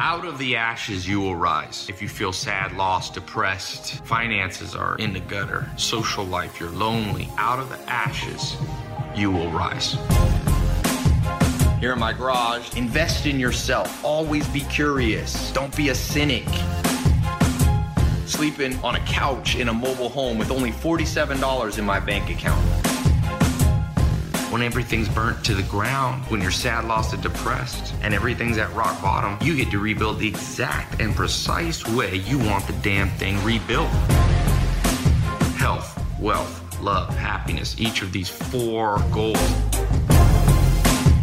Out of the ashes, you will rise. If you feel sad, lost, depressed, finances are in the gutter, social life, you're lonely, out of the ashes, you will rise. Here in my garage, invest in yourself. Always be curious. Don't be a cynic. Sleeping on a couch in a mobile home with only $47 in my bank account when everything's burnt to the ground, when you're sad, lost, and depressed, and everything's at rock bottom, you get to rebuild the exact and precise way you want the damn thing rebuilt. Health, wealth, love, happiness, each of these four goals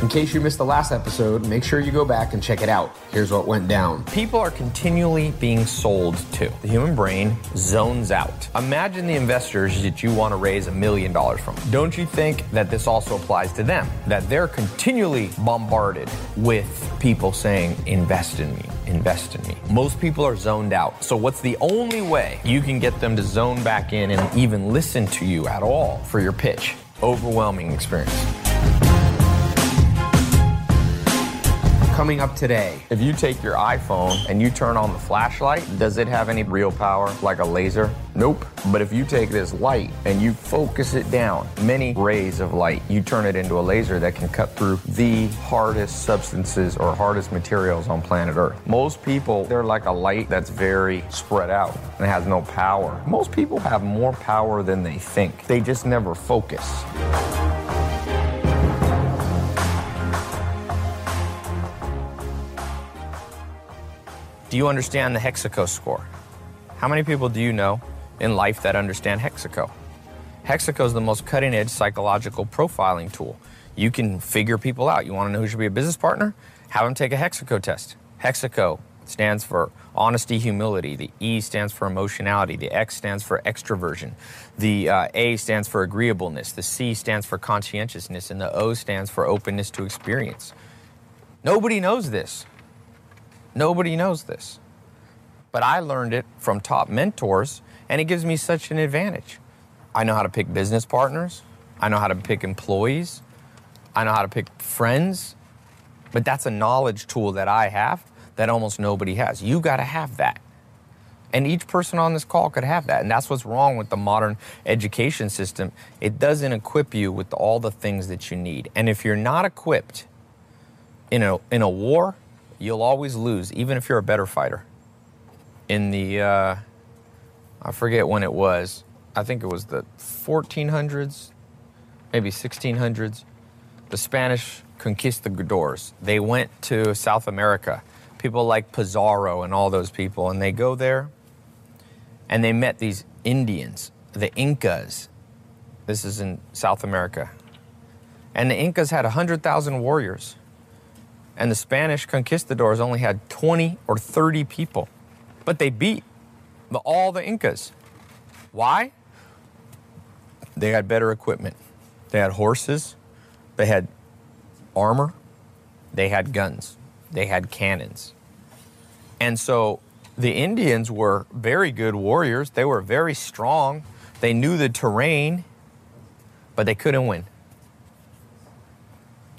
in case you missed the last episode, make sure you go back and check it out. Here's what went down. People are continually being sold to. The human brain zones out. Imagine the investors that you want to raise a million dollars from. Don't you think that this also applies to them? That they're continually bombarded with people saying, invest in me, invest in me. Most people are zoned out. So, what's the only way you can get them to zone back in and even listen to you at all for your pitch? Overwhelming experience. Coming up today. If you take your iPhone and you turn on the flashlight, does it have any real power like a laser? Nope. But if you take this light and you focus it down, many rays of light, you turn it into a laser that can cut through the hardest substances or hardest materials on planet Earth. Most people, they're like a light that's very spread out and has no power. Most people have more power than they think. They just never focus. Do you understand the Hexaco score? How many people do you know in life that understand Hexaco? Hexaco is the most cutting edge psychological profiling tool. You can figure people out. You want to know who should be a business partner? Have them take a Hexaco test. Hexaco stands for honesty, humility. The E stands for emotionality. The X stands for extroversion. The uh, A stands for agreeableness. The C stands for conscientiousness. And the O stands for openness to experience. Nobody knows this. Nobody knows this. But I learned it from top mentors, and it gives me such an advantage. I know how to pick business partners, I know how to pick employees, I know how to pick friends, but that's a knowledge tool that I have that almost nobody has. You got to have that. And each person on this call could have that. And that's what's wrong with the modern education system. It doesn't equip you with all the things that you need. And if you're not equipped in a, in a war, you'll always lose, even if you're a better fighter. In the, uh, I forget when it was, I think it was the 1400s, maybe 1600s, the Spanish conquistadors. They went to South America. People like Pizarro and all those people, and they go there and they met these Indians, the Incas. This is in South America. And the Incas had 100,000 warriors and the Spanish conquistadors only had 20 or 30 people. But they beat the, all the Incas. Why? They had better equipment. They had horses, they had armor, they had guns, they had cannons. And so the Indians were very good warriors. They were very strong. They knew the terrain, but they couldn't win.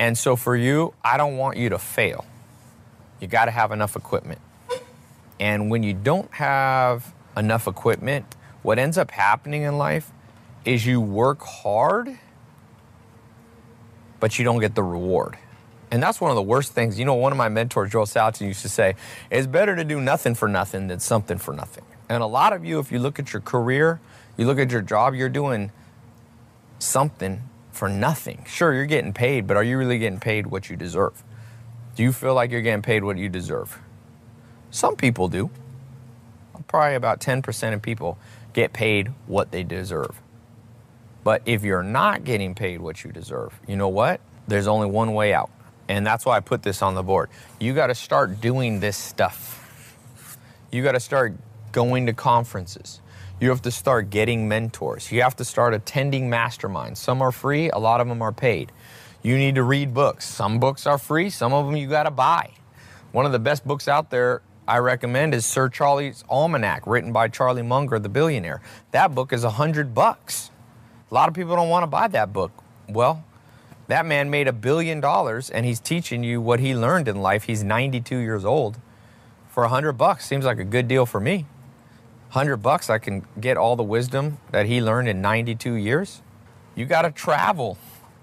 And so for you, I don't want you to fail. You got to have enough equipment. And when you don't have enough equipment, what ends up happening in life is you work hard, but you don't get the reward. And that's one of the worst things. You know, one of my mentors, Joel Salatin, used to say, it's better to do nothing for nothing than something for nothing. And a lot of you, if you look at your career, you look at your job, you're doing something for nothing. Sure, you're getting paid, but are you really getting paid what you deserve? Do you feel like you're getting paid what you deserve? Some people do. Probably about 10% of people get paid what they deserve. But if you're not getting paid what you deserve, you know what? There's only one way out. And that's why I put this on the board. You got to start doing this stuff. You got to start going to conferences. You have to start getting mentors. You have to start attending masterminds. Some are free, a lot of them are paid. You need to read books. Some books are free, some of them you got to buy. One of the best books out there I recommend is Sir Charlie's Almanack, written by Charlie Munger, the billionaire. That book is a hundred bucks. A lot of people don't want to buy that book. Well, that man made a billion dollars and he's teaching you what he learned in life. He's 92 years old. For a hundred bucks, seems like a good deal for me. Hundred bucks, I can get all the wisdom that he learned in 92 years. You got to travel.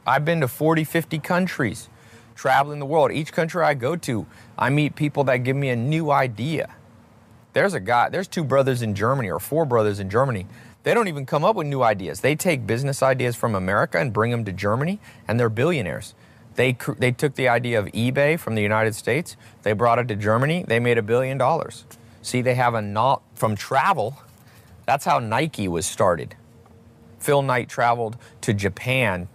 I've been to 40, 50 countries, traveling the world. Each country I go to, I meet people that give me a new idea. There's a guy, there's two brothers in Germany or four brothers in Germany. They don't even come up with new ideas. They take business ideas from America and bring them to Germany, and they're billionaires. They, they took the idea of eBay from the United States, they brought it to Germany, they made a billion dollars. See, they have a not from travel. That's how Nike was started. Phil Knight traveled to Japan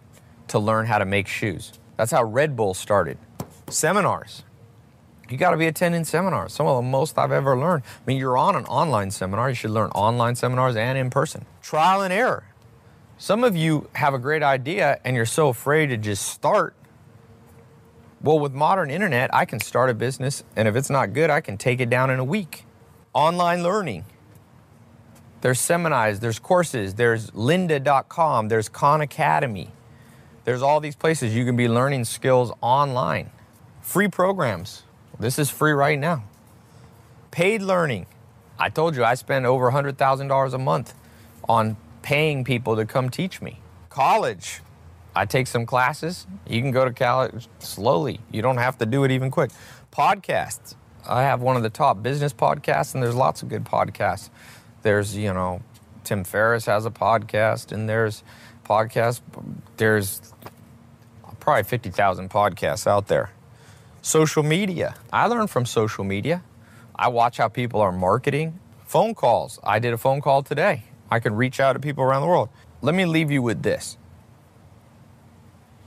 to learn how to make shoes. That's how Red Bull started. Seminars. You got to be attending seminars. Some of the most I've ever learned. I mean, you're on an online seminar. You should learn online seminars and in person. Trial and error. Some of you have a great idea and you're so afraid to just start. Well, with modern internet, I can start a business, and if it's not good, I can take it down in a week. Online learning. There's seminars, there's courses, there's lynda.com, there's Khan Academy. There's all these places you can be learning skills online. Free programs. This is free right now. Paid learning. I told you I spend over $100,000 a month on paying people to come teach me. College. I take some classes. You can go to college slowly. You don't have to do it even quick. Podcasts. I have one of the top business podcasts, and there's lots of good podcasts. There's, you know, Tim Ferriss has a podcast, and there's podcasts. There's probably 50,000 podcasts out there. Social media. I learn from social media. I watch how people are marketing. Phone calls. I did a phone call today. I can reach out to people around the world. Let me leave you with this.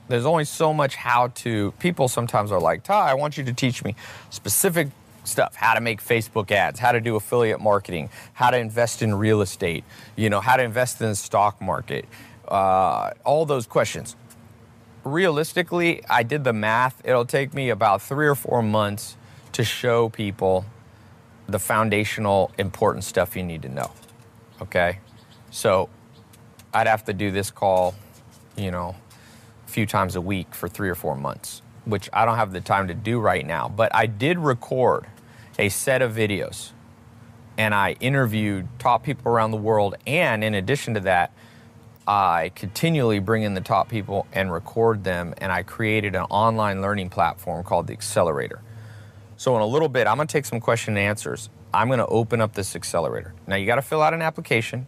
There's only so much how to. People sometimes are like, Tai, I want you to teach me specific stuff. How to make facebook ads how to do affiliate marketing how to invest in real estate you know how to invest in the stock market uh, all those questions. Realistically i did the math. It'll take me about three or four months to show people the foundational important stuff you need to know okay? So i'd have to do this call you know a few times a week for three or four months which I don't have the time to do right now, but I did record a set of videos and I interviewed top people around the world. And in addition to that, I continually bring in the top people and record them. And I created an online learning platform called the Accelerator. So, in a little bit, I'm to take some question and answers. I'm to open up this accelerator. Now, you got to fill out an application.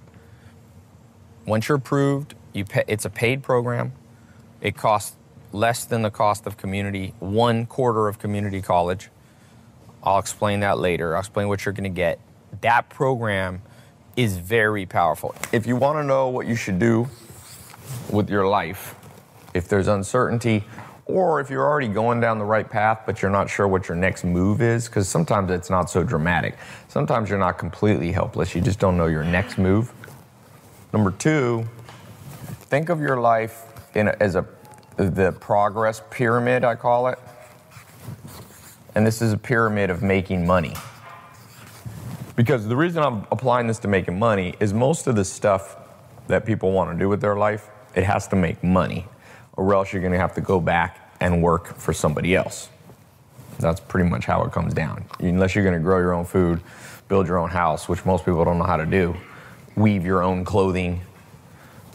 Once you're approved, you pay, it's a paid program. It costs less than the cost of community, one quarter of community college. I'll explain that later. I'll explain what you're going to get. That program is very powerful. If you want to know what you should do with your life, if there's uncertainty, or if you're already going down the right path, but you're not sure what your next move is, because sometimes it's not so dramatic. Sometimes you're not completely helpless, you just don't know your next move. Number two, think of your life in a, as a the progress pyramid, I call it and this is a pyramid of making money. Because the reason I'm applying this to making money is most of the stuff that people want to do with their life, it has to make money, or else you're going to have to go back and work for somebody else. That's pretty much how it comes down. Unless you're going to grow your own food, build your own house, which most people don't know how to do, weave your own clothing.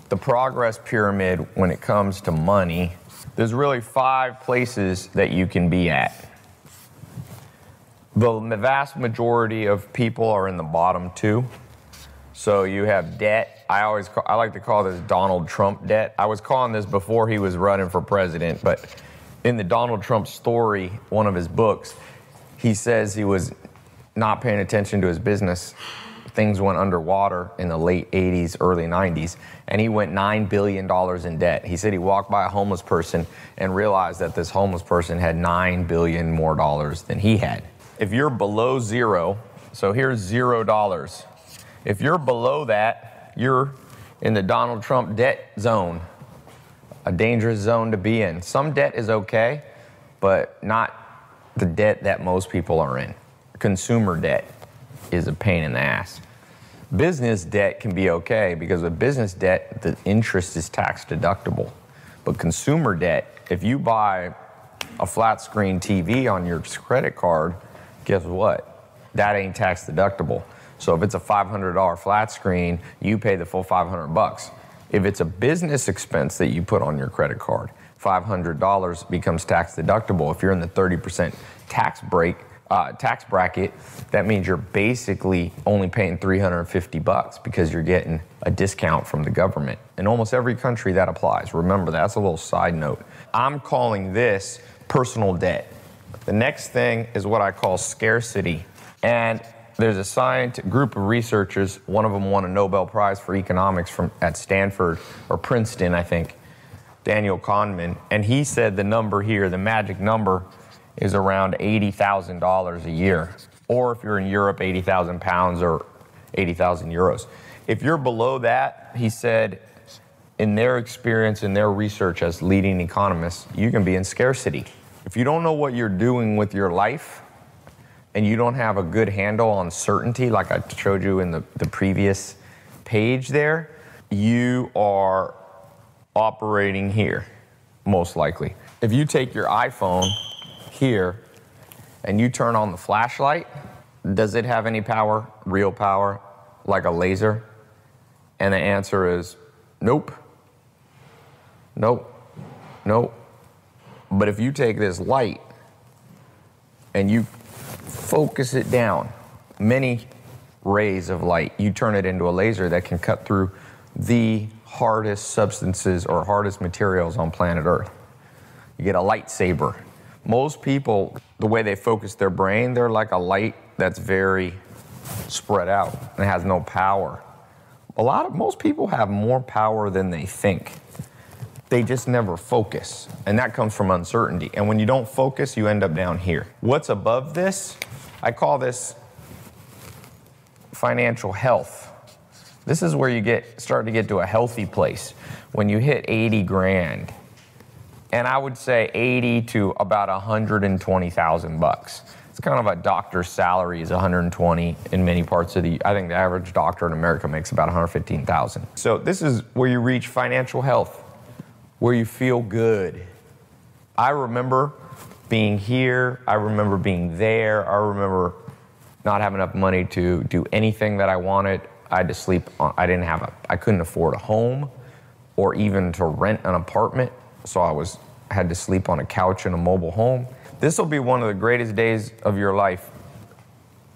The progress pyramid, when it comes to money, there's really five places that you can be at the vast majority of people are in the bottom two. So you have debt. I always call, I like to call this Donald Trump debt. I was calling this before he was running for president, but in the Donald Trump story, one of his books, he says he was not paying attention to his business. Things went underwater in the late 80s, early 90s, and he went $9 billion in debt. He said he walked by a homeless person and realized that this homeless person had 9 billion more dollars than he had if you're below zero, so here's zero dollars. If you're below that, you're in the Donald Trump debt zone, a dangerous zone to be in. Some debt is okay, but not the debt that most people are in. Consumer debt is a pain in the ass. Business debt can be okay because with business debt, the interest is tax deductible. But consumer debt, if you buy a flat screen TV on your credit card, guess what? that ain't tax deductible. So if it's a $500 flat screen, you pay the full 500 bucks. If it's a business expense that you put on your credit card, $500 becomes tax deductible. If you're in the 30% tax break, uh, tax bracket, that means you're basically only paying 350 bucks because you're getting a discount from the government. In almost every country that applies. Remember, that's a little side note. I'm calling this personal debt. The next thing is what I call scarcity. And there's a science group of researchers, one of them won a Nobel Prize for economics from at Stanford or Princeton, I think. Daniel Kahneman, and he said the number here, the magic number, is around $80,000 a year. Or if you're in Europe, 80,000 pounds or 80,000 euros. If you're below that, he said, in their experience, in their research as leading economists, you can be in scarcity. If you don't know what you're doing with your life and you don't have a good handle on certainty, like I showed you in the, the previous page there, you are operating here, most likely. If you take your iPhone here and you turn on the flashlight, does it have any power, real power, like a laser? And the answer is nope. Nope. Nope. But if you take this light and you focus it down, many rays of light, you turn it into a laser that can cut through the hardest substances or hardest materials on planet Earth. You get a lightsaber. Most people, the way they focus their brain, they're like a light that's very spread out and has no power. A lot of most people have more power than they think. They just never focus, and that comes from uncertainty. And when you don't focus, you end up down here. What's above this? I call this financial health. This is where you get start to get to a healthy place when you hit 80 grand. And I would say 80 to about 120,000 bucks. It's kind of a doctor's salary is 120 in many parts of the I think the average doctor in America makes about 115,000. So this is where you reach financial health, where you feel good. I remember being here, I remember being there, I remember not having enough money to do anything that I wanted. I had to sleep on, I didn't have a, I couldn't afford a home or even to rent an apartment. So I was, had to sleep on a couch in a mobile home. This will be one of the greatest days of your life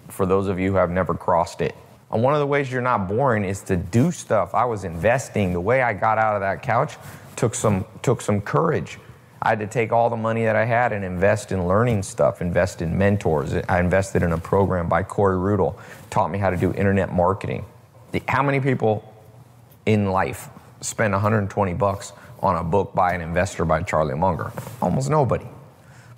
for those of you who have never crossed it. And one of the ways you're not boring is to do stuff. I was investing. The way I got out of that couch took some, took some courage. I had to take all the money that I had and invest in learning stuff, invest in mentors. I invested in a program by Corey Rudl, taught me how to do internet marketing. The, how many people in life spend 120 bucks on a book by an investor by Charlie Munger? Almost nobody.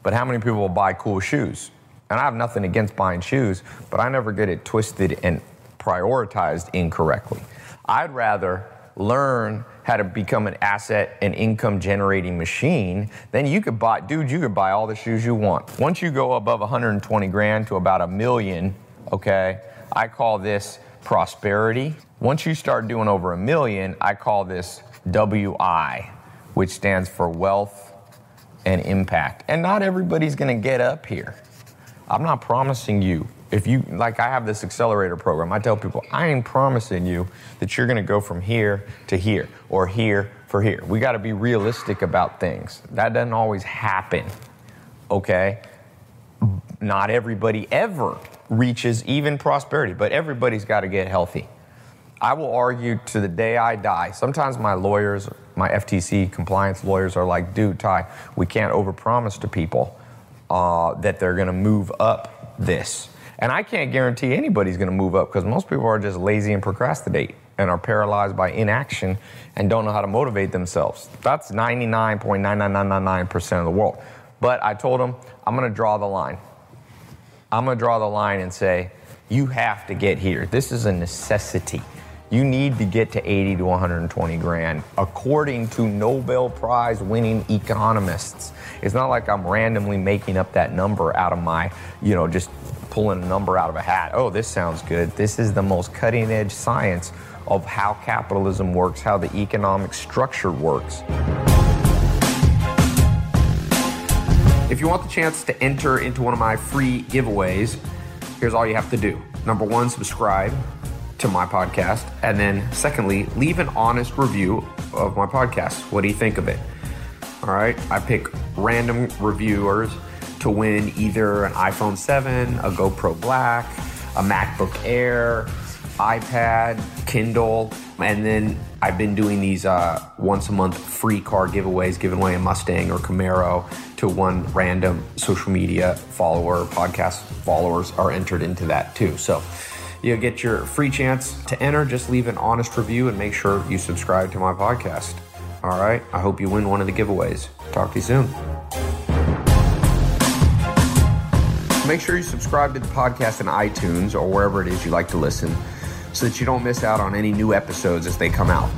But how many people will buy cool shoes? And I have nothing against buying shoes, but I never get it twisted and prioritized incorrectly. I'd rather learn how to become an asset and income generating machine, then you could buy, dude, you could buy all the shoes you want. Once you go above 120 grand to about a million, okay, I call this prosperity. Once you start doing over a million, I call this WI, which stands for wealth and impact. And not everybody's gonna get up here. I'm not promising you. If you, like, I have this accelerator program, I tell people, I ain't promising you that you're gonna go from here to here or here for here. We gotta be realistic about things. That doesn't always happen, okay? Not everybody ever reaches even prosperity, but everybody's gotta get healthy. I will argue to the day I die. Sometimes my lawyers, my FTC compliance lawyers, are like, dude, Tai, we can't overpromise to people uh, that they're going to move up this. And I can't guarantee anybody's going to move up because most people are just lazy and procrastinate and are paralyzed by inaction and don't know how to motivate themselves. That's 99.99999% of the world. But I told them, I'm going to draw the line. I'm going to draw the line and say, you have to get here. This is a necessity. You need to get to 80 to 120 grand, according to Nobel Prize winning economists. It's not like I'm randomly making up that number out of my, you know, just pulling a number out of a hat. Oh, this sounds good. This is the most cutting edge science of how capitalism works, how the economic structure works. If you want the chance to enter into one of my free giveaways, here's all you have to do. Number one, subscribe to my podcast. And then, secondly, leave an honest review of my podcast. What do you think of it? All right. I pick random reviewers to win either an iPhone 7, a GoPro Black, a MacBook Air, iPad, Kindle, and then I've been doing these uh, once a month free car giveaways, giving away a Mustang or Camaro to one random social media follower, podcast followers are entered into that too. So you'll get your free chance to enter. Just leave an honest review and make sure you subscribe to my podcast. All right. I hope you win one of the giveaways. Talk to you soon. Make sure you subscribe to the podcast in iTunes or wherever it is you like to listen so that you don't miss out on any new episodes as they come out.